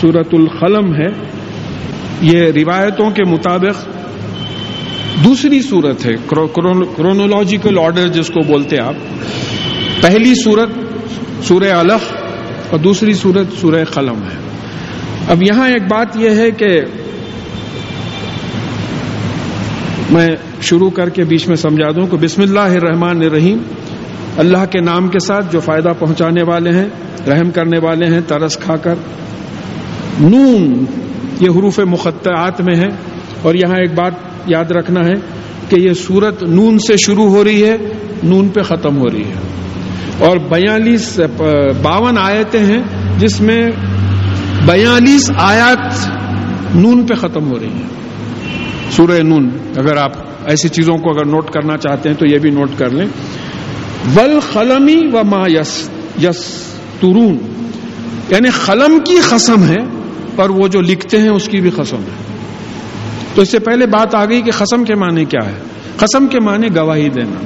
سورت القلم ہے۔ یہ روایتوں کے مطابق دوسری صورت ہے کرونولوجیکل آرڈر جس کو بولتے آپ۔ پہلی صورت سورہ الخ اور دوسری صورت سورہ قلم ہے۔ اب یہاں ایک بات یہ ہے کہ میں شروع کر کے بیچ میں سمجھا دوں کہ بسم اللہ الرحمن الرحیم اللہ کے نام کے ساتھ جو فائدہ پہنچانے والے ہیں، رحم کرنے والے ہیں، ترس کھا کر۔ نون یہ حروف مقطعات میں ہے۔ اور یہاں ایک بات یاد رکھنا ہے کہ یہ صورت نون سے شروع ہو رہی ہے، نون پہ ختم ہو رہی ہے۔ اور بیالیس، باون آیتیں ہیں جس میں بیالیس آیات نون پہ ختم ہو رہی ہیں۔ سورہ نون، اگر آپ ایسی چیزوں کو اگر نوٹ کرنا چاہتے ہیں تو یہ بھی نوٹ کر لیں۔ ول خلمی و ما یس یس ترون یعنی قلم کی قسم ہے، پر وہ جو لکھتے ہیں اس کی بھی قسم ہے۔ تو اس سے پہلے بات آ گئی کہ قسم کے معنی کیا ہے۔ قسم کے معنی گواہی دینا۔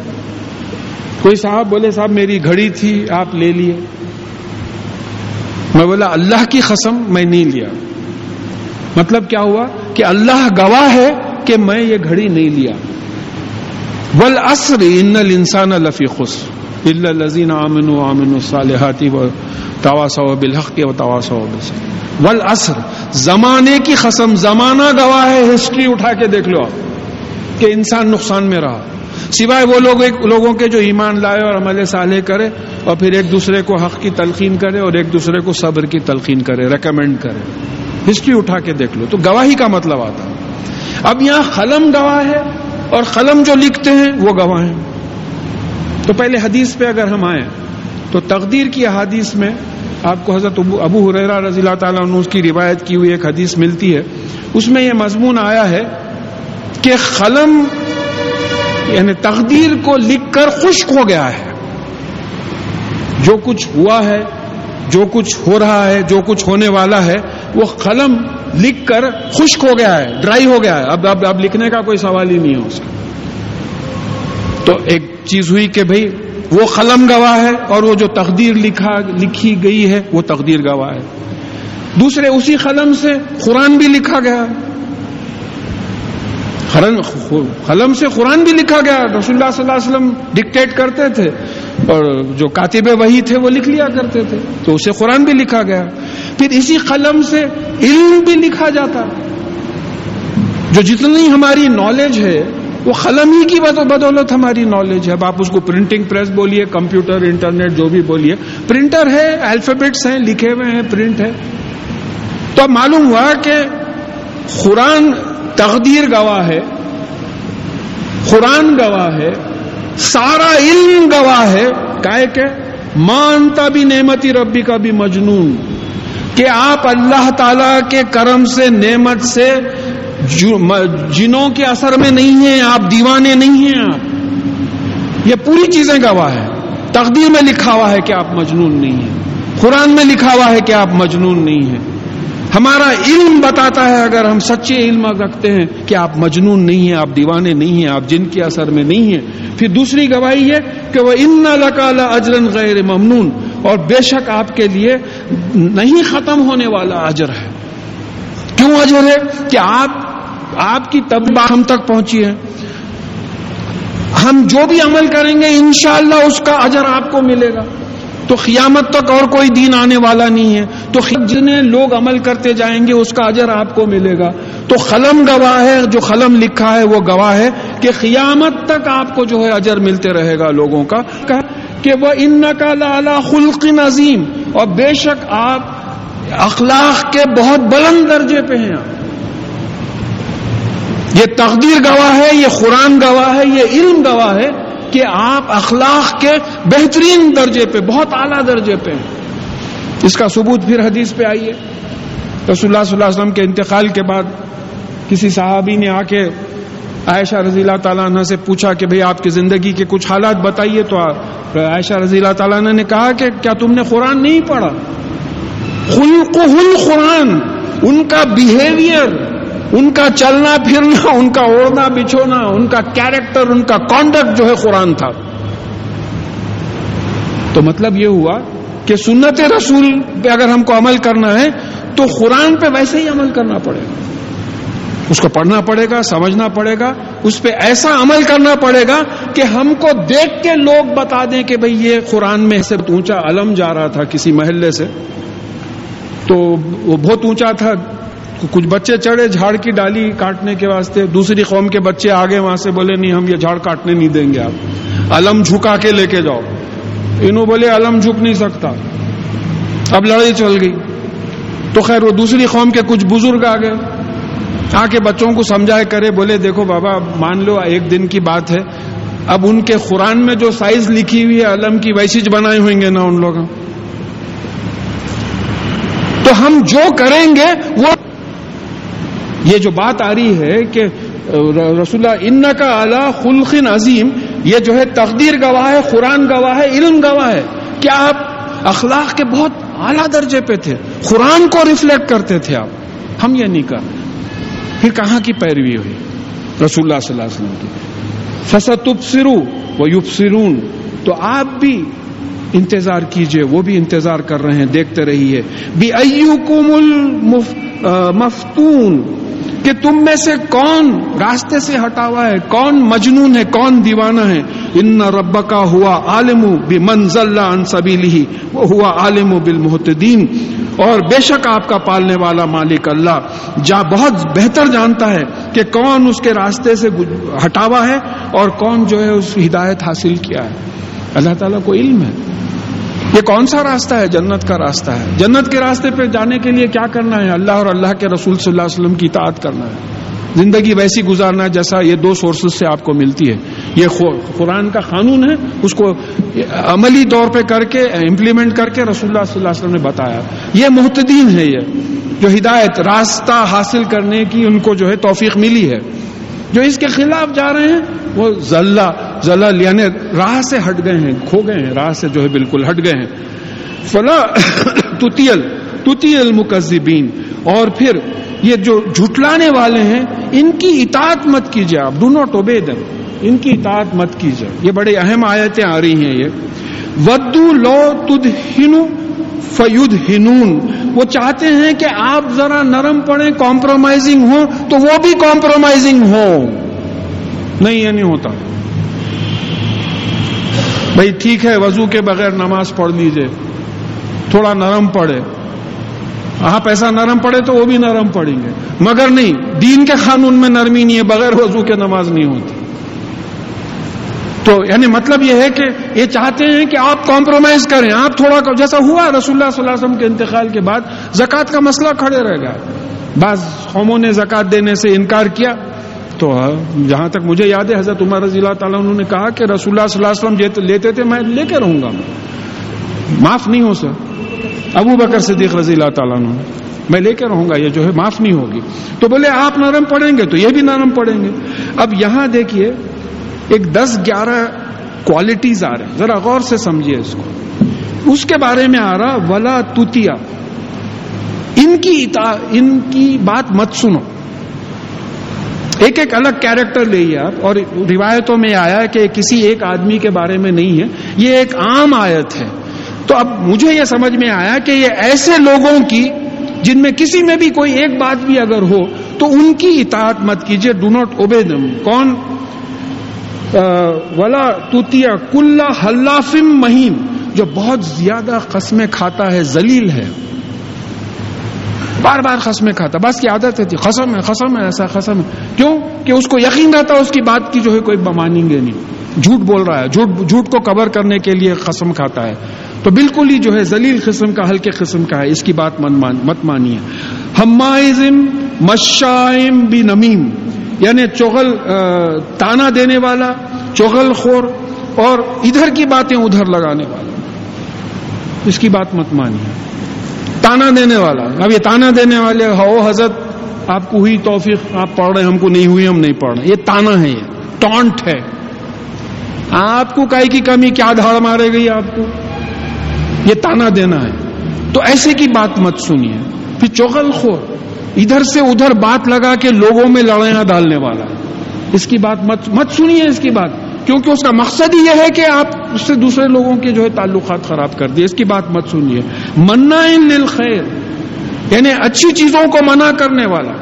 کوئی صاحب بولے، صاحب، میری گھڑی تھی، آپ لے لیے۔ میں بولا، اللہ کی قسم میں نہیں لیا۔ مطلب کیا ہوا؟ کہ اللہ گواہ ہے کہ میں یہ گھڑی نہیں لیا۔ ول اصر ان الانسان لفی خس الزین امن و امن الصالحاتی و تواسا بالحق و تواسا ول اصر زمانے کی قسم زمانہ گواہ ہے ہسٹری اٹھا کے دیکھ لو آپ، کہ انسان نقصان میں رہا۔ سوائے وہ لوگ ایک، لوگوں کے جو ایمان لائے اور عمل صالح کرے اور پھر ایک دوسرے کو حق کی تلقین کرے اور ایک دوسرے کو صبر کی تلقین کرے ریکمینڈ کرے۔ ہسٹری اٹھا کے دیکھ لو۔ تو گواہی کا مطلب آتا۔ اب یہاں قلم گواہ ہے۔ اور قلم جو لکھتے ہیں وہ گواہ ہیں۔ تو پہلے حدیث پہ اگر ہم آئیں، تو تقدیر کی حادیث میں آپ کو حضرت ابو حریرا رضی اللہ تعالیٰ عنہ اس کی روایت کی ہوئی ایک حدیث ملتی ہے۔ اس میں یہ مضمون آیا ہے کہ قلم یعنی تقدیر کو لکھ کر خشک ہو گیا ہے۔ جو کچھ ہوا ہے، جو کچھ ہو رہا ہے، جو کچھ ہونے والا ہے، وہ قلم لکھ کر خشک ہو گیا ہے، ڈرائی ہو گیا ہے۔ اب اب اب لکھنے کا کوئی سوال ہی نہیں ہے اس کا۔ تو ایک چیز ہوئی کہ بھائی وہ قلم گواہ ہے اور وہ جو تقدیر لکھا لکھی گئی ہے، وہ تقدیر گواہ ہے۔ دوسرے اسی قلم سے قرآن بھی لکھا گیا۔ قلم سے قرآن بھی لکھا گیا۔ رسول اللہ صلی اللہ علیہ وسلم ڈکٹیٹ کرتے تھے۔ اور جو کاتب وہی تھے وہ لکھ لیا کرتے تھے تو اسے قرآن بھی لکھا گیا۔ پھر اسی قلم سے علم بھی لکھا جاتا۔ جو جتنی ہماری نالج ہے، وہ قلم ہی کی بدولت ہماری نالج ہے۔ اب آپ اس کو پرنٹنگ پریس بولیے کمپیوٹر انٹرنیٹ جو بھی بولیے۔ پرنٹر ہے الفابیٹس ہیں، لکھے ہوئے ہیں پرنٹ ہے۔ تو اب معلوم ہوا کہ قرآن تقدیر گواہ ہے۔ قرآن گواہ ہے۔ سارا علم گواہ ہے۔ کائے کہ مانتا بھی نعمتی ربی کا بھی مجنون۔ کہ آپ اللہ تعالی کے کرم سے، نعمت سے جنوں کے اثر میں نہیں ہیں، آپ دیوانے نہیں ہیں۔ آپ یہ پوری چیزیں گواہ ہے۔ تقدیر میں لکھا ہوا ہے کہ آپ مجنون نہیں ہیں۔ قرآن میں لکھا ہوا ہے کہ آپ مجنون نہیں ہیں۔ ہمارا علم بتاتا ہے اگر ہم سچے علم رکھتے ہیں کہ آپ مجنون نہیں ہیں، آپ دیوانے نہیں ہیں، آپ جن کے اثر میں نہیں ہیں۔ پھر دوسری گواہی ہے کہ وہ ان لکال اجرن غیر ممنون۔ اور بے شک آپ کے لیے نہیں ختم ہونے والا اجر ہے۔ کیوں اجر ہے؟ کہ آپ آپ کی تباہ ہم تک پہنچی ہے۔ ہم جو بھی عمل کریں گے انشاءاللہ اس کا اجر آپ کو ملے گا۔ تو قیامت تک اور کوئی دین آنے والا نہیں ہے۔ تو جنہیں لوگ عمل کرتے جائیں گے، اس کا اجر آپ کو ملے گا۔ تو قلم گواہ ہے، جو قلم لکھا ہے، وہ گواہ ہے کہ قیامت تک آپ کو جو ہے اجر ملتے رہے گا لوگوں کا۔ کہ وہ ان کا لالا خلق عظیم۔ اور بے شک آپ اخلاق کے بہت بلند درجے پہ ہیں آپ۔ یہ تقدیر گواہ ہے، یہ قرآن گواہ ہے، یہ علم گواہ ہے۔ کہ آپ اخلاق کے بہترین درجے پہ، بہت اعلیٰ درجے پہ ہیں۔ اس کا ثبوت پھر حدیث پہ آئیے۔ رسول اللہ صلی اللہ علیہ وسلم کے انتقال کے بعد کسی صحابی نے آ کے عائشہ رضی اللہ تعالیٰ عنہ سے پوچھا کہ بھئی آپ کی زندگی کے کچھ حالات بتائیے تو عائشہ رضی اللہ تعالیٰ عنہ نے کہا کہ کیا تم نے قرآن نہیں پڑھا؟ خلق قرآن، ان کا بیہیویئر ان کا چلنا پھرنا، ان کا اوڑھنا، بچھونا، ان کا کیریکٹر، ان کا کانڈکٹ جو ہے قرآن تھا۔ تو مطلب یہ ہوا کہ سنت رسول پہ اگر ہم کو عمل کرنا ہے، تو قرآن پہ ویسے ہی عمل کرنا پڑے گا۔ اس کو پڑھنا پڑے گا، سمجھنا پڑے گا، اس پہ ایسا عمل کرنا پڑے گا کہ ہم کو دیکھ کے لوگ بتا دیں کہ بھئی یہ قرآن میں سے اونچا علم جا رہا تھا کسی محلے سے۔ تو وہ بہت اونچا تھا۔ کچھ بچے چڑھے، جھاڑ کی ڈالی کاٹنے کے واسطے، دوسری قوم کے بچے آگے وہاں سے بولے، نہیں، ہم یہ جھاڑ کاٹنے نہیں دیں گے آپ۔ علم جھکا کے لے کے جاؤ۔ انہوں بولے، علم جھک نہیں سکتا۔ اب لڑائی چل گئی۔ تو خیر، وہ دوسری قوم کے کچھ بزرگ آ گئے آ کے بچوں کو سمجھائے کرے، بولے، دیکھو بابا، مان لو، ایک دن کی بات ہے۔ اب ان کے قرآن میں جو سائز لکھی ہوئی ہے، علم کی ویسیج بنائے ہوئیں گے نا ان لوگ۔ تو ہم جو کریں گے، وہ یہ جو بات آ رہی ہے کہ رسول اللہ ان کا اعلی خلقن عظیم، یہ جو ہے تقدیر گواہ ہے، قرآن گواہ ہے، علم گواہ ہے۔ کیا آپ اخلاق کے بہت اعلیٰ درجے پہ تھے؟ قرآن کو ریفلیکٹ کرتے تھے آپ۔ ہم یہ نہیں کر پھر کہاں کی پیروی ہوئی؟ رسول اللہ صلی اللہ علیہ وسلم کی۔ فسط سرو وہ یوب تو آپ بھی انتظار کیجیے، وہ بھی انتظار کر رہے ہیں، دیکھتے رہیے۔ بھی ایو مفتون۔ کہ تم میں سے کون راستے سے ہٹا ہوا ہے؟ کون مجنون ہے؟ کون دیوانہ ہے؟ ان رب کا ہوا عالم بھی منزل سبیلی وہ ہوا عالم بالمحتدین اور بے شک آپ کا پالنے والا مالک اللہ، جا بہت بہتر جانتا ہے کہ کون اس کے راستے سے ہٹاوا ہے اور کون جو ہے اس ہدایت حاصل کیا ہے۔ اللہ تعالیٰ کو علم ہے۔ یہ کون سا راستہ ہے؟ جنت کا راستہ ہے۔ جنت کے راستے پہ جانے کے لیے کیا کرنا ہے؟ اللہ اور اللہ کے رسول صلی اللہ علیہ وسلم کی اطاعت کرنا ہے۔ زندگی ویسی گزارنا ہے جیسا یہ دو سورسز سے آپ کو ملتی ہے۔ یہ قرآن کا قانون ہے۔ اس کو عملی طور پہ کر کے امپلیمنٹ کر کے رسول اللہ صلی اللہ علیہ وسلم نے بتایا۔ یہ محتدین ہے یہ۔ جو ہدایت، راستہ حاصل کرنے کی ان کو جو ہے توفیق ملی ہے۔ جو اس کے خلاف جا رہے ہیں، وہ ذلہ زلل یعنی راہ سے ہٹ گئے ہیں، کھو گئے ہیں، راہ سے جو ہے بالکل ہٹ گئے ہیں۔ فلا تتیل تتیل مکذبین اور پھر یہ جو جھٹلانے والے ہیں، ان کی اطاعت مت کیجیے آپ ڈو ناٹ اوبے دم ان کی اطاعت مت کیجیے۔ یہ بڑے اہم آیتیں آ رہی ہیں یہ۔ ودو لو تد ہنو فیود ہنون وہ چاہتے ہیں کہ آپ ذرا نرم پڑیں کمپرومائزنگ ہو تو وہ بھی کمپرومائزنگ ہو نہیں، یہ نہیں ہوتا۔ بھائی ٹھیک ہے، وضو کے بغیر نماز پڑھ لیجیے۔ تھوڑا نرم پڑے آپ ہاں، ایسا نرم پڑے تو وہ بھی نرم پڑیں گے۔ مگر نہیں، دین کے قانون میں نرمی نہیں ہے، بغیر وضو کے نماز نہیں ہوتی۔ تو یعنی مطلب یہ ہے کہ یہ چاہتے ہیں کہ آپ کمپرومائز کریں۔ آپ تھوڑا جیسا ہوا رسول اللہ صلی اللہ علیہ وسلم کے انتقال کے بعد، زکوٰۃ کا مسئلہ کھڑے رہ گیا بعض قوموں نے زکوٰۃ دینے سے انکار کیا۔ تو جہاں تک مجھے یاد ہے، حضرت عمر رضی اللہ تعالیٰ انہوں نے کہا کہ رسول اللہ صلی اللہ علیہ وسلم لیتے تھے، میں لے کے رہوں گا۔ معاف نہیں ہو، سر۔ ابو بکر صدیق رضی اللہ تعالیٰ عنہ، میں لے کے رہوں گا، یہ جو ہے، معاف نہیں ہوگی۔ تو بولے، آپ نرم پڑیں گے تو یہ بھی نرم پڑیں گے۔ اب یہاں دیکھیے، ایک دس گیارہ کوالٹیز آ رہے ہیں۔ ذرا غور سے سمجھیے اس کو۔ اس کے بارے میں آ رہا، ولا توتیا ان کی ان کی بات مت سنو۔ ایک ایک الگ کیریکٹر لئیے آپ، اور روایتوں میں آیا کہ کسی ایک آدمی کے بارے میں نہیں ہے، یہ ایک عام آیت ہے۔ تو اب مجھے یہ سمجھ میں آیا کہ یہ ایسے لوگوں کی، جن میں کسی میں بھی کوئی ایک بات بھی اگر ہو، تو ان کی اطاعت مت کیجیے ڈو ناٹ اوبے دم کون؟ ولا توتیا کلّا حلافم مہین جو بہت زیادہ قسمیں کھاتا ہے، ذلیل ہے۔ بار بار قسمیں کھاتا بس کی عادت ہے قسم ہے قسم ہے، ایسا قسم ہے۔ کیوں؟ کہ اس کو یقین رہتا ہے، اس کی بات کی جو ہے کوئی مانیں گے نہیں۔ جھوٹ بول رہا ہے۔ جھوٹ جھوٹ کو کور کرنے کے لیے قسم کھاتا ہے۔ تو بالکل ہی جو ہے ذلیل قسم کا، ہلکے قسم کا ہے۔ اس کی بات مت مانیے۔ ہمائزم مشائم بھی نمیم یعنی چغل تانا دینے والا، چغل خور اور ادھر کی باتیں ادھر لگانے والا۔ اس کی بات مت مانیے۔ تانا دینے والا۔ اب یہ تانا دینے والے ہو، حضرت، آپ کو ہوئی توفیق، آپ پڑھ رہے ہیں، ہم کو نہیں ہوئی، ہم نہیں پڑھ رہے۔ یہ تانا ہے، یہ ٹونٹ ہے۔ آپ کو کائی کی کمی، کیا دھاڑ مارے گئی آپ کو؟ یہ تانا دینا ہے۔ تو ایسے کی بات مت سنیے۔ پھر چوغل خور۔ ادھر سے ادھر بات لگا کے لوگوں میں لڑائیاں ڈالنے والا۔ اس کی بات مت مت سنیے اس کی بات۔ کیونکہ اس کا مقصد ہی یہ ہے کہ آپ اس سے دوسرے لوگوں کے جو ہے تعلقات خراب کر دیے۔ اس کی بات مت سنیے۔ منا للخیر یعنی اچھی چیزوں کو منع کرنے والا۔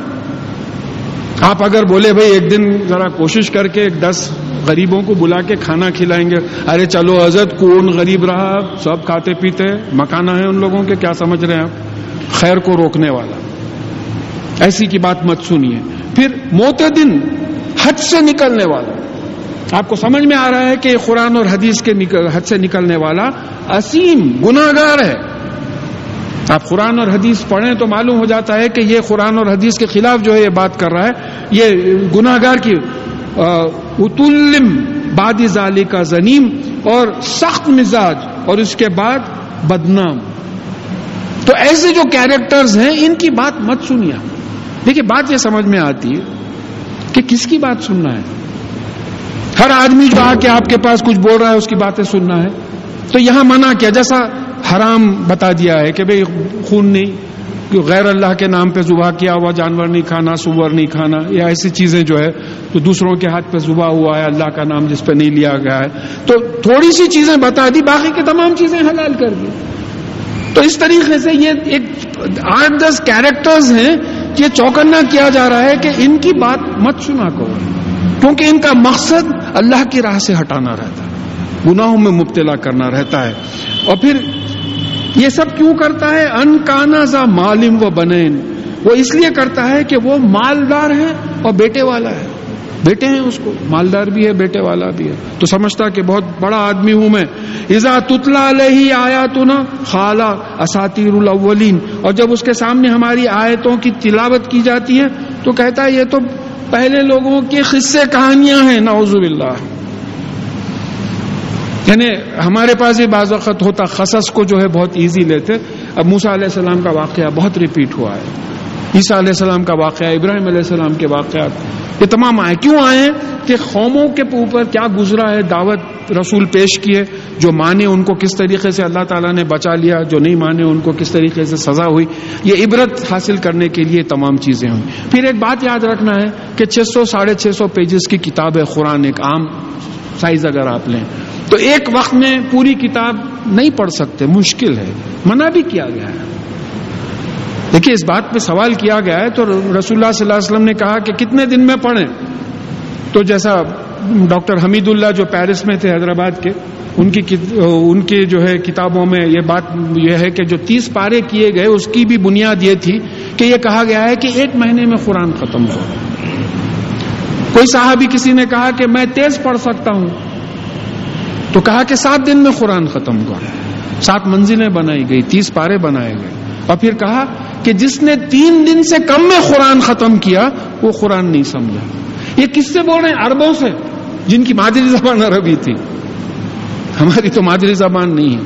آپ اگر بولے، بھائی، ایک دن ذرا کوشش کر کے ایک دس غریبوں کو بلا کے کھانا کھلائیں گے۔ ارے، چلو عزت کون غریب رہا؟ سب کھاتے پیتے۔ مکانا ہے ان لوگوں کے، کیا سمجھ رہے ہیں آپ؟ خیر کو روکنے والا۔ ایسی کی بات مت سنیے۔ پھر موت دن حد سے نکلنے والا۔ آپ کو سمجھ میں آ رہا ہے کہ قرآن اور حدیث کے حد سے نکلنے والا اسیم گناگار ہے۔ آپ قرآن اور حدیث پڑھیں تو معلوم ہو جاتا ہے کہ یہ قرآن اور حدیث کے خلاف جو ہے یہ بات کر رہا ہے۔ یہ گناہ گار کی اتلم باد ظالی کا زنیم اور سخت مزاج اور اس کے بعد بدنام۔ تو ایسے جو کیریکٹرز ہیں، ان کی بات مت سنیا دیکھیے، بات یہ سمجھ میں آتی ہے کہ کس کی بات سننا ہے؟ ہر آدمی جو آ کے آپ کے پاس کچھ بول رہا ہے، اس کی باتیں سننا ہے۔ تو یہاں منع کیا، جیسا حرام بتا دیا ہے کہ بھئی خون نہیں غیر اللہ کے نام پہ ذبح کیا ہوا، جانور نہیں کھانا، سور نہیں کھانا، یا ایسی چیزیں جو ہے، تو دوسروں کے ہاتھ پہ ذبح ہوا ہے، اللہ کا نام جس پہ نہیں لیا گیا ہے۔ تو تھوڑی سی چیزیں بتا دی، باقی کی تمام چیزیں حلال کر دی۔ تو اس طریقے سے یہ ایک آٹھ دس کیریکٹرز ہیں، یہ چوکنا کیا جا رہا ہے کہ ان کی بات مت سنا کرو کیونکہ ان کا مقصد اللہ کی راہ سے ہٹانا رہتا ہے، گناہوں میں مبتلا کرنا رہتا ہے۔ اور پھر یہ سب کیوں کرتا ہے؟ ان کانا زا مالم و بنین۔ وہ اس لیے کرتا ہے کہ وہ مالدار ہے اور بیٹے والا ہے۔ بیٹے ہیں اس کو، مالدار بھی ہے، بیٹے والا بھی ہے۔ تو سمجھتا کہ بہت بڑا آدمی ہوں میں۔ ازا تتلا علیہ آیا تو نا خالہ اساتیر الاولین۔ اور جب اس کے سامنے ہماری آیتوں کی تلاوت کی جاتی ہے تو کہتا ہے یہ تو پہلے لوگوں کی قصے کہانیاں ہیں، نعوذ باللہ۔ یعنی ہمارے پاس یہ بعض وقت ہوتا، خصص کو جو ہے بہت ایزی لیتے۔ اب موسا علیہ السلام کا واقعہ بہت ریپیٹ ہوا ہے۔ عیسیٰ علیہ السلام کا واقعہ، ابراہیم علیہ السلام کے واقعات۔ یہ تمام آئے۔ کیوں آئے؟ کہ قوموں کے اوپر کیا گزرا ہے؟ دعوت رسول پیش کیے جو مانے ان کو کس طریقے سے اللہ تعالیٰ نے بچا لیا، جو نہیں مانے ان کو کس طریقے سے سزا ہوئی۔ یہ عبرت حاصل کرنے کے لیے تمام چیزیں ہوئی پھر ایک بات یاد رکھنا ہے کہ چھ سو، ساڑھے چھ سو پیجز کی کتاب ہے قرآن ایک عام سائز اگر آپ لیں۔ تو ایک وقت میں پوری کتاب نہیں پڑھ سکتے، مشکل ہے۔ منع بھی کیا گیا ہے۔ دیکھیے، اس بات پہ سوال کیا گیا ہے تو رسول اللہ صلی اللہ علیہ وسلم نے کہا کہ کتنے دن میں پڑھیں؟ تو جیسا ڈاکٹر حمید اللہ جو پیرس میں تھے حیدرآباد کے، ان کی ان کی جو ہے کتابوں میں یہ بات یہ ہے کہ جو تیس پارے کیے گئے، اس کی بھی بنیاد یہ تھی کہ یہ کہا گیا ہے کہ ایک مہینے میں قرآن ختم ہو۔ کوئی صاحبی کسی نے کہا کہ میں تیز پڑھ سکتا ہوں؟ تو کہا کہ سات دن میں قرآن ختم ہوا سات منزلیں بنائی گئی، تیس پارے بنائے گئے۔ اور پھر کہا کہ جس نے تین دن سے کم میں قرآن ختم کیا، وہ قرآن نہیں سمجھا۔ یہ کس سے بول رہے ہیں؟ اربوں سے، جن کی مادری زبان عربی تھی۔ ہماری تو مادری زبان نہیں ہے۔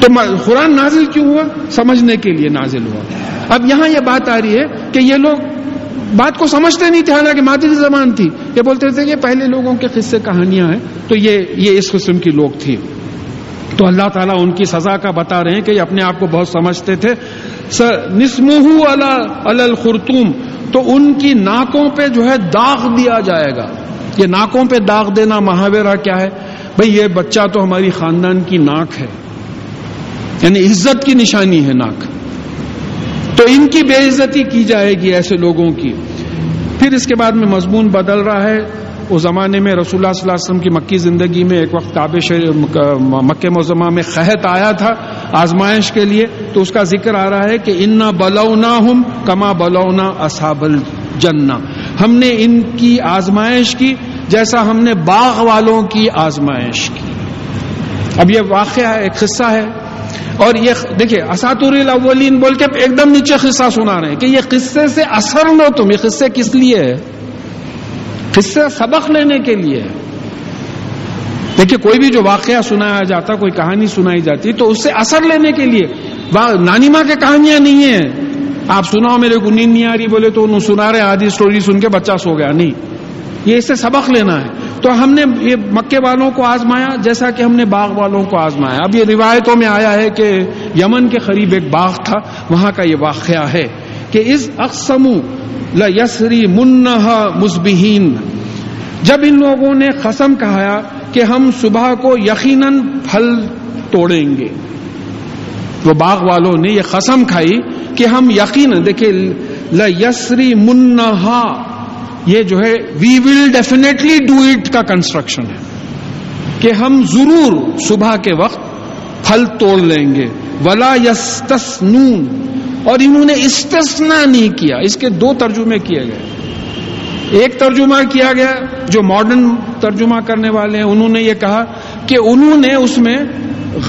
تو قرآن نازل کیوں ہوا؟ سمجھنے کے لیے نازل ہوا۔ اب یہاں یہ بات آ رہی ہے کہ یہ لوگ بات کو سمجھتے نہیں تھے، حالانکہ مادری زبان تھی۔ یہ بولتے تھے کہ پہلے لوگوں کے قصے کہانیاں ہیں، تو یہ یہ اس قسم کی لوگ تھی تو اللہ تعالیٰ ان کی سزا کا بتا رہے ہیں کہ یہ اپنے آپ کو بہت سمجھتے تھے۔ نسمہ الخرتوم تو ان کی ناکوں پہ جو ہے داغ دیا جائے گا۔ یہ ناکوں پہ داغ دینا محاورہ کیا ہے؟ بھئی یہ بچہ تو ہماری خاندان کی ناک ہے۔ یعنی عزت کی نشانی ہے ناک۔ تو ان کی بے عزتی کی جائے گی ایسے لوگوں کی۔ پھر اس کے بعد میں مضمون بدل رہا ہے۔ اس زمانے میں رسول اللہ صلی اللہ علیہ وسلم کی مکی زندگی میں ایک وقت تابش مکہ مزمہ میں قحط آیا تھا آزمائش کے لیے، تو اس کا ذکر آ رہا ہے کہ انا بلونا ہم کما بلونا اصحاب الجنہ ہم نے ان کی آزمائش کی جیسا ہم نے باغ والوں کی آزمائش کی۔ اب یہ واقعہ ہے، ایک قصہ ہے۔ اور یہ دیکھیے اساتور الاولین بول کے ایک دم نیچے قصہ سنا رہے ہیں کہ یہ قصے سے اثر لو تم، یہ قصے کس لیے ہے؟ قصے سبق لینے کے لیے۔ دیکھیے، کوئی بھی جو واقعہ سنایا جاتا، کوئی کہانی سنائی جاتی، تو اس سے اثر لینے کے لیے۔ نانی ماں کے کہانیاں نہیں ہیں۔ آپ سناؤ، میرے کو نیند نہیں آ رہی، بولے تو انہوں سنا رہے، آدھی اسٹوری سن کے بچہ سو گیا۔ نہیں۔ یہ اس سے سبق لینا ہے۔ تو ہم نے یہ مکے والوں کو آزمایا، جیسا کہ ہم نے باغ والوں کو آزمایا۔ اب یہ روایتوں میں آیا ہے کہ یمن کے قریب ایک باغ تھا، وہاں کا یہ واقعہ ہے۔ کہ اس اقسم یسری منہا مصبہین جب ان لوگوں نے قسم کہا کہ ہم صبح کو یقیناً پھل توڑیں گے۔ وہ باغ والوں نے یہ قسم کھائی کہ ہم یقیناً دیکھیں یسری منہا یہ جو ہے we will definitely do it کا کنسٹرکشن ہے۔ کہ ہم ضرور صبح کے وقت پھل توڑ لیں گے۔ ولا یستسنون اور انہوں نے استثنا نہیں کیا۔ اس کے دو ترجمے کیے گئے۔ ایک ترجمہ کیا گیا جو ماڈرن ترجمہ کرنے والے ہیں، انہوں نے یہ کہا کہ انہوں نے اس میں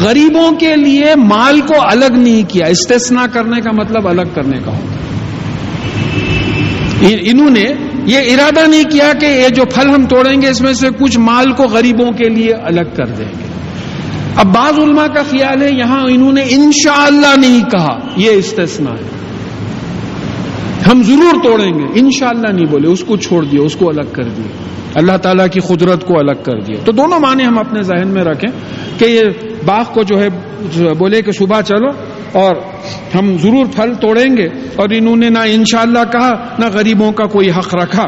غریبوں کے لیے مال کو الگ نہیں کیا۔ استثنا کرنے کا مطلب الگ کرنے کا ہوتا انہوں نے یہ ارادہ نہیں کیا کہ یہ جو پھل ہم توڑیں گے، اس میں سے کچھ مال کو غریبوں کے لیے الگ کر دیں گے۔ اب بعض علماء کا خیال ہے یہاں انہوں نے انشاءاللہ نہیں کہا، یہ استثنا ہے۔ ہم ضرور توڑیں گے، انشاءاللہ نہیں بولے، اس کو چھوڑ دیا، اس کو الگ کر دیا۔ اللہ تعالیٰ کی قدرت کو الگ کر دیا۔ تو دونوں معنی ہم اپنے ذہن میں رکھیں کہ یہ باغ کو جو ہے، بولے کہ صبح چلو اور ہم ضرور پھل توڑیں گے اور انہوں نے نہ انشاءاللہ کہا، نہ غریبوں کا کوئی حق رکھا۔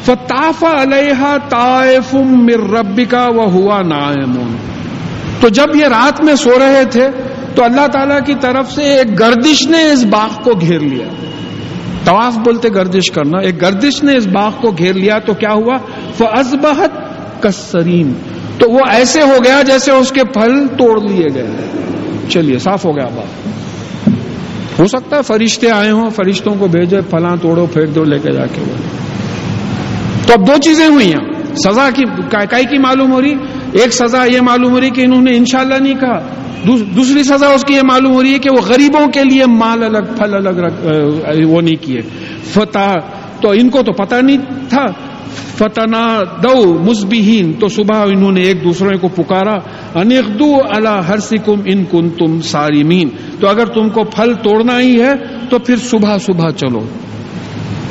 فتاف علیہ طائف من ربکا و ہوا نائمون تو جب یہ رات میں سو رہے تھے تو اللہ تعالی کی طرف سے ایک گردش نے اس باغ کو گھیر لیا۔ طواف بولتے گردش کرنا۔ ایک گردش نے اس باغ کو گھیر لیا تو کیا ہوا؟ فازبہت کسرین تو وہ ایسے ہو گیا جیسے اس کے پھل توڑ لیے گئے۔ چلیے، صاف ہو گیا باغ۔ ہو سکتا ہے فرشتے آئے ہوں، فرشتوں کو بھیجے، پھلاں توڑو پھینک دو، لے کے جا کے۔ تو اب دو چیزیں ہوئی ہیں۔ سزا کی، کائی کی معلوم ہو رہی؟ ایک سزا یہ معلوم ہو رہی کہ انہوں نے انشاءاللہ نہیں کہا۔ دوسری سزا اس کی یہ معلوم ہو رہی ہے کہ وہ غریبوں کے لیے مال الگ، پھل الگ وہ نہیں کیے۔ فتح تو ان کو تو پتہ نہیں تھا۔ فتنا دو مسبہین تو صبح انہوں نے ایک دوسرے کو پکارا۔ انخدو اللہ ہر سکم ان کن تم ساری تو اگر تم کو پھل توڑنا ہی ہے، تو پھر صبح صبح چلو۔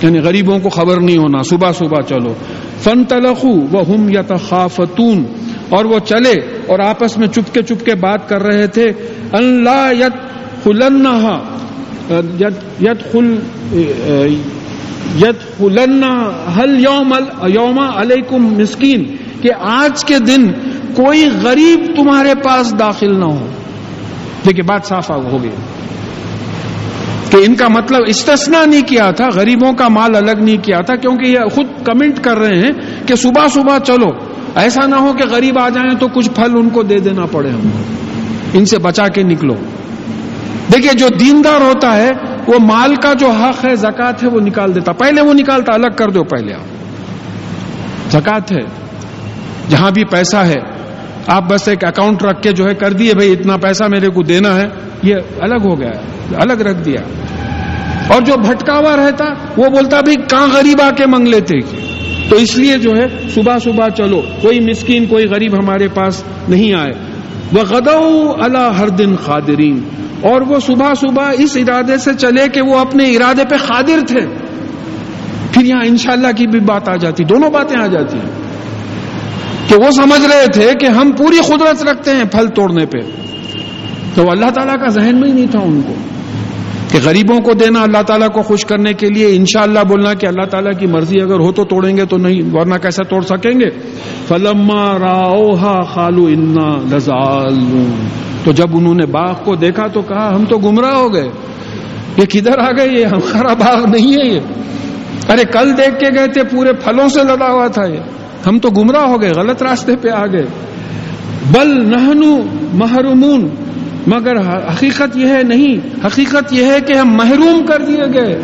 یعنی غریبوں کو خبر نہیں ہونا، صبح صبح چلو۔ فن تلخو وہ ہم یتخافتون۔ اور وہ چلے اور آپس میں چپکے چپکے بات کر رہے تھے۔ اللہ یت خلنہا یت خل یت خلنا حل یوم یوم علیکم مسکین، کہ آج کے دن کوئی غریب تمہارے پاس داخل نہ ہو۔ دیکھیے بات صاف ہو گئی۔ کہ ان کا مطلب استثنا نہیں کیا تھا، غریبوں کا مال الگ نہیں کیا تھا، کیونکہ یہ خود کمنٹ کر رہے ہیں کہ صبح صبح چلو۔ ایسا نہ ہو کہ غریب آ جائیں تو کچھ پھل ان کو دے دینا پڑے ہم۔ ان سے بچا کے نکلو۔ دیکھیے، جو دیندار ہوتا ہے، وہ مال کا جو حق ہے زکات ہے، وہ نکال دیتا۔ پہلے وہ نکالتا، الگ کر دو پہلے آپ۔ زکات ہے، جہاں بھی پیسہ ہے، آپ بس ایک اکاؤنٹ رکھ کے جو ہے کر دیے بھائی اتنا پیسہ میرے کو دینا ہے۔ یہ الگ ہو گیا الگ رکھ دیا۔ اور جو بھٹکاوا رہتا، وہ بولتا بھائی کہاں غریب آ کے منگ لیتے؟ تو اس لیے جو ہے صبح صبح چلو، کوئی مسکین، کوئی غریب ہمارے پاس نہیں آئے۔ وہ غدو اللہ ہر دن قادرین اور وہ صبح صبح اس ارادے سے چلے کہ وہ اپنے ارادے پہ قادر تھے۔ پھر یہاں انشاءاللہ کی بھی بات آ جاتی، دونوں باتیں آ جاتی ہیں۔ کہ وہ سمجھ رہے تھے کہ ہم پوری قدرت رکھتے ہیں پھل توڑنے پہ۔ تو اللہ تعالیٰ کا ذہن میں ہی نہیں تھا ان کو۔ کہ غریبوں کو دینا اللہ تعالیٰ کو خوش کرنے کے لیے انشاءاللہ اللہ بولنا کہ اللہ تعالیٰ کی مرضی اگر ہو تو توڑیں گے تو نہیں، ورنہ کیسے توڑ سکیں گے؟ فلما راؤہا خالو انا لزال تو جب انہوں نے باغ کو دیکھا تو کہا، ہم تو گمراہ ہو گئے۔ یہ کدھر آ گئے؟ یہ ہمارا باغ نہیں ہے یہ۔ ارے، کل دیکھ کے گئے تھے، پورے پھلوں سے لدا ہوا تھا یہ۔ ہم تو گمراہ ہو گئے، غلط راستے پہ آ گئے۔ بل نہنو محرومون مگر حقیقت یہ ہے نہیں، حقیقت یہ ہے کہ ہم محروم کر دیے گئے۔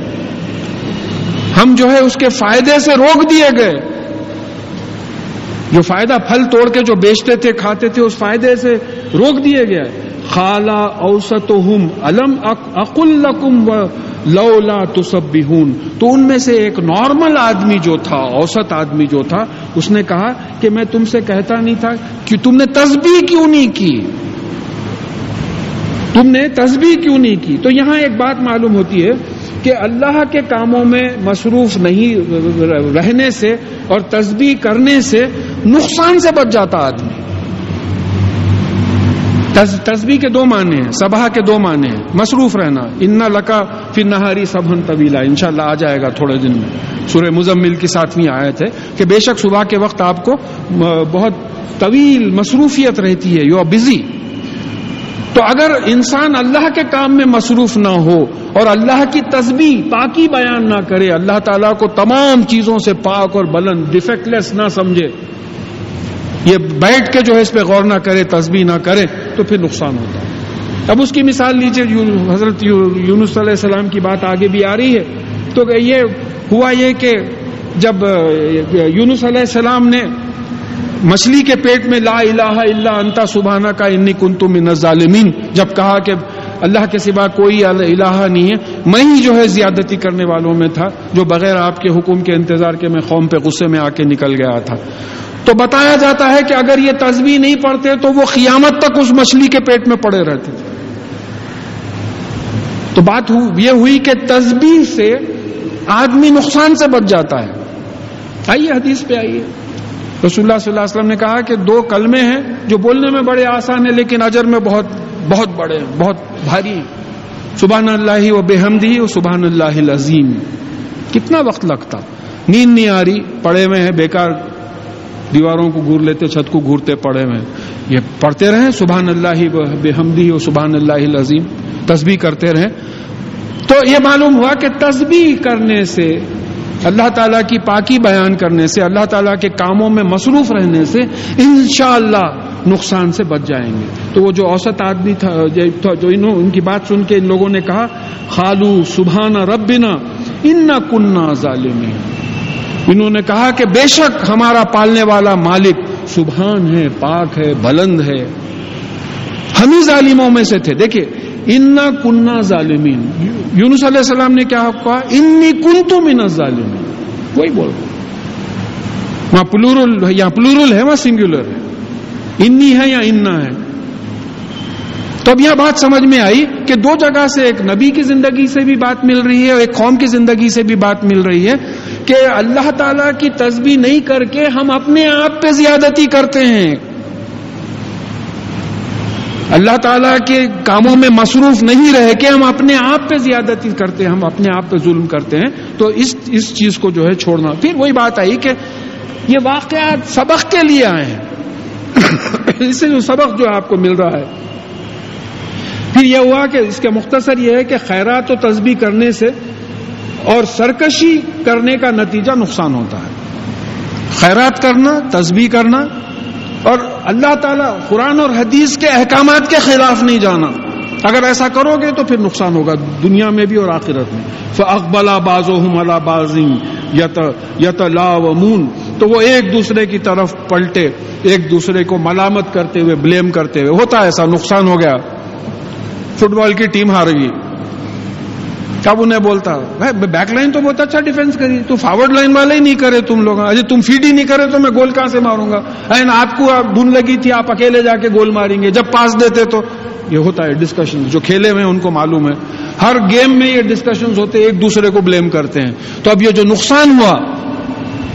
ہم جو ہے اس کے فائدے سے روک دیے گئے۔ جو فائدہ پھل توڑ کے جو بیچتے تھے، کھاتے تھے، اس فائدے سے روک دیے گئے۔ خالہ اوسط علم اقل و لولا تو سب تو ان میں سے ایک نارمل آدمی جو تھا، اوسط آدمی جو تھا، اس نے کہا کہ میں تم سے کہتا نہیں تھا کہ تم نے تسبیح کیوں نہیں کی؟ تم نے تسبیح کیوں نہیں کی؟ تو یہاں ایک بات معلوم ہوتی ہے کہ اللہ کے کاموں میں مصروف نہیں، رہنے سے اور تسبیح کرنے سے نقصان سے بچ جاتا آدمی۔ تصبی کے دو معنی ہیں، صبح کے دو معنی ہیں، مصروف رہنا۔ ان لکا پھر نہاری سبھن طویلا ان شاء اللہ آ جائے گا تھوڑے دن میں۔ سورہ مزمل کی ساتویں آیت ہے کہ بے شک صبح کے وقت آپ کو بہت طویل مصروفیت رہتی ہے، یو آر بزی۔ تو اگر انسان اللہ کے کام میں مصروف نہ ہو اور اللہ کی تسبیح پاکی بیان نہ کرے، اللہ تعالیٰ کو تمام چیزوں سے پاک اور بلند ڈیفیکٹ لیس نہ سمجھے، یہ بیٹھ کے جو ہے اس پہ غور نہ کرے، تسبیح نہ کرے، تو پھر نقصان ہوتا ہے۔ اب اس کی مثال لیجیے حضرت یونس علیہ السلام کی بات آگے بھی آ رہی ہے۔ تو یہ ہوا یہ کہ جب یونس علیہ السلام نے مچھلی کے پیٹ میں لا الہ الا انتا سبحانہ کا انی کنتم من الظالمین۔ جب کہا کہ اللہ کے سوا کوئی الہ نہیں ہے، میں ہی جو ہے زیادتی کرنے والوں میں تھا، جو بغیر آپ کے حکم کے انتظار کے میں قوم پہ غصے میں آ کے نکل گیا تھا۔ تو بتایا جاتا ہے کہ اگر یہ تصویر نہیں پڑھتے تو وہ قیامت تک اس مچھلی کے پیٹ میں پڑے رہتے۔ تھے تو بات یہ ہوئی کہ تصویر سے آدمی نقصان سے بچ جاتا ہے۔ آئیے حدیث پہ آئیے۔ رسول اللہ صلی اللہ علیہ وسلم نے کہا کہ دو کلمے ہیں جو بولنے میں بڑے آسان ہیں، لیکن اجر میں بہت بہت بڑے بہت بھاری سبحان اللہ و بے حمدی و سبحان اللہ عظیم کتنا وقت لگتا؟ نیند نہیں آ رہی، پڑے ہوئے ہیں، بیکار دیواروں کو گور لیتے، چھت کو گورتے پڑے ہوئے ہیں۔ یہ پڑھتے رہیں سبحان اللہ بے حمدی و سبحان اللہ عظیم تسبیح کرتے رہیں۔ تو یہ معلوم ہوا کہ تسبیح کرنے سے اللہ تعالیٰ کی پاکی بیان کرنے سے، اللہ تعالیٰ کے کاموں میں مصروف رہنے سے انشاءاللہ نقصان سے بچ جائیں گے۔ تو وہ جو اوسط آدمی تھا، جو انہوں، ان کی بات سن کے ان لوگوں نے کہا، خالو سبحانہ ربنا ان کنہ ظالمی انہوں نے کہا کہ بے شک ہمارا پالنے والا مالک سبحان ہے، پاک ہے، بلند ہے۔ ہم ہی ظالموں میں سے تھے۔ دیکھیے انا کنہ ظالمین یونس علیہ السلام نے کیا کہا؟ انی کن تو من ظالمین وہی بول وہاں پلورل یہاں پلورل ہے، وہاں سنگولر ہے۔ انی ہے یا انا ہے۔ تو اب یہاں بات سمجھ میں آئی کہ دو جگہ سے ایک نبی کی زندگی سے بھی بات مل رہی ہے اور ایک قوم کی زندگی سے بھی بات مل رہی ہے کہ اللہ تعالی کی تسبیح نہیں کر کے ہم اپنے آپ پہ زیادتی کرتے ہیں۔ اللہ تعالیٰ کے کاموں میں مصروف نہیں رہ کے ہم اپنے آپ پہ زیادتی کرتے ہیں، ہم اپنے آپ پہ ظلم کرتے ہیں، تو اس اس چیز کو جو ہے چھوڑنا۔ پھر وہی بات آئی کہ یہ واقعات سبق کے لیے آئے ہیں۔ اس سے جو سبق جو آپ کو مل رہا ہے۔ پھر یہ ہوا کہ اس کے مختصر یہ ہے کہ خیرات و تسبیح کرنے سے اور سرکشی کرنے کا نتیجہ نقصان ہوتا ہے۔ خیرات کرنا، تسبیح کرنا اور اللہ تعالیٰ قرآن اور حدیث کے احکامات کے خلاف نہیں جانا۔ اگر ایسا کرو گے تو پھر نقصان ہوگا دنیا میں بھی اور آخرت میں۔ اقبلا باز و ملا یت لا مون تو وہ ایک دوسرے کی طرف پلٹے، ایک دوسرے کو ملامت کرتے ہوئے، بلیم کرتے ہوئے۔ ہوتا ایسا، نقصان ہو گیا۔ فٹ بال کی ٹیم ہار گئی۔ کب انہیں بولتا؟ بیک لائن تو بہت اچھا ڈیفینس کری۔ تو فارورڈ لائن والے ہی نہیں کرے تم لوگ۔ اجے تم فیڈ ہی نہیں کرے تو میں گول کہاں سے ماروں گا؟ آپ کو دھن لگی تھی، آپ اکیلے جا کے گول ماریں گے۔ جب پاس دیتے تو یہ ہوتا ہے ڈسکشن جو کھیلے ہوئے ان کو معلوم ہے۔ ہر گیم میں یہ ڈسکشن ہوتے ایک دوسرے کو بلیم کرتے ہیں۔ تو اب یہ جو نقصان ہوا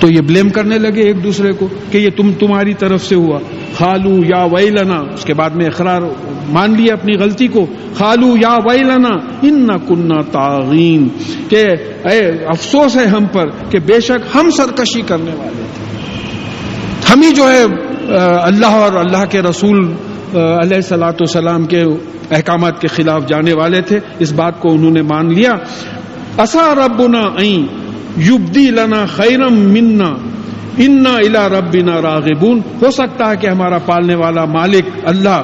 تو یہ بلیم کرنے لگے ایک دوسرے کو کہ یہ تم تمہاری طرف سے ہوا۔ خالو یا ویلنا، اس کے بعد میں اقرار مان لیا اپنی غلطی کو۔ خالو یا ویلنا ان نہ کنہ تعین کہ اے، افسوس ہے ہم پر کہ بے شک ہم سرکشی کرنے والے تھے۔ ہم ہی جو ہے اللہ اور اللہ کے رسول علیہ سلاۃ والسلام کے احکامات کے خلاف جانے والے تھے۔ اس بات کو انہوں نے مان لیا۔ اصا ربنا این یبدی لنا خیرم منا، انا الا ربنا راغبون۔ ہو سکتا ہے کہ ہمارا پالنے والا مالک اللہ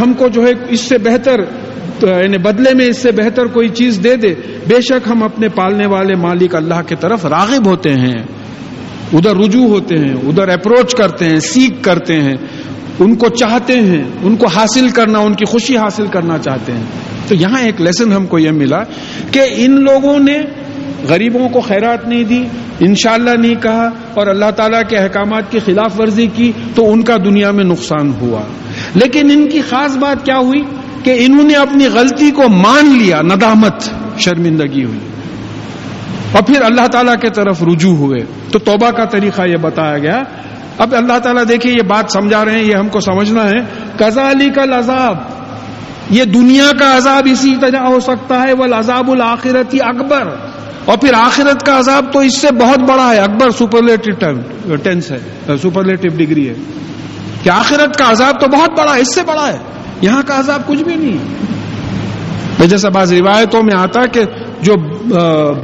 ہم کو جو ہے اس سے بہتر یعنی بدلے میں اس سے بہتر کوئی چیز دے دے۔ بے شک ہم اپنے پالنے والے مالک اللہ کی طرف راغب ہوتے ہیں۔ ادھر رجوع ہوتے ہیں، ادھر اپروچ کرتے ہیں، سیکھ کرتے ہیں۔ ان کو چاہتے ہیں، ان کو حاصل کرنا، ان کی خوشی حاصل کرنا چاہتے ہیں۔ تو یہاں ایک لیسن ہم کو یہ ملا کہ ان لوگوں نے غریبوں کو خیرات نہیں دی، انشاءاللہ نہیں کہا، اور اللہ تعالیٰ کے احکامات کی خلاف ورزی کی تو ان کا دنیا میں نقصان ہوا۔ لیکن ان کی خاص بات کیا ہوئی؟ کہ انہوں نے اپنی غلطی کو مان لیا، ندامت شرمندگی ہوئی۔ اور پھر اللہ تعالیٰ کے طرف رجوع ہوئے۔ تو توبہ کا طریقہ یہ بتایا گیا۔ اب اللہ تعالیٰ دیکھیے، یہ بات سمجھا رہے ہیں، یہ ہم کو سمجھنا ہے۔ کزالی کا لذاب یہ دنیا کا عذاب اسی طرح ہو سکتا ہے وہ عذاب الآخرتی اکبر۔ اور پھر آخرت کا عذاب تو اس سے بہت بڑا ہے۔ اکبر سپرلیٹو ٹینس ہے۔ uh, سپرلیٹو ڈگری ہے۔ کہ آخرت کا عذاب تو بہت بڑا ہے، اس سے بڑا ہے۔ یہاں کا عذاب کچھ بھی نہیں ہے۔ جیسا بعض روایتوں میں آتا کہ جو uh,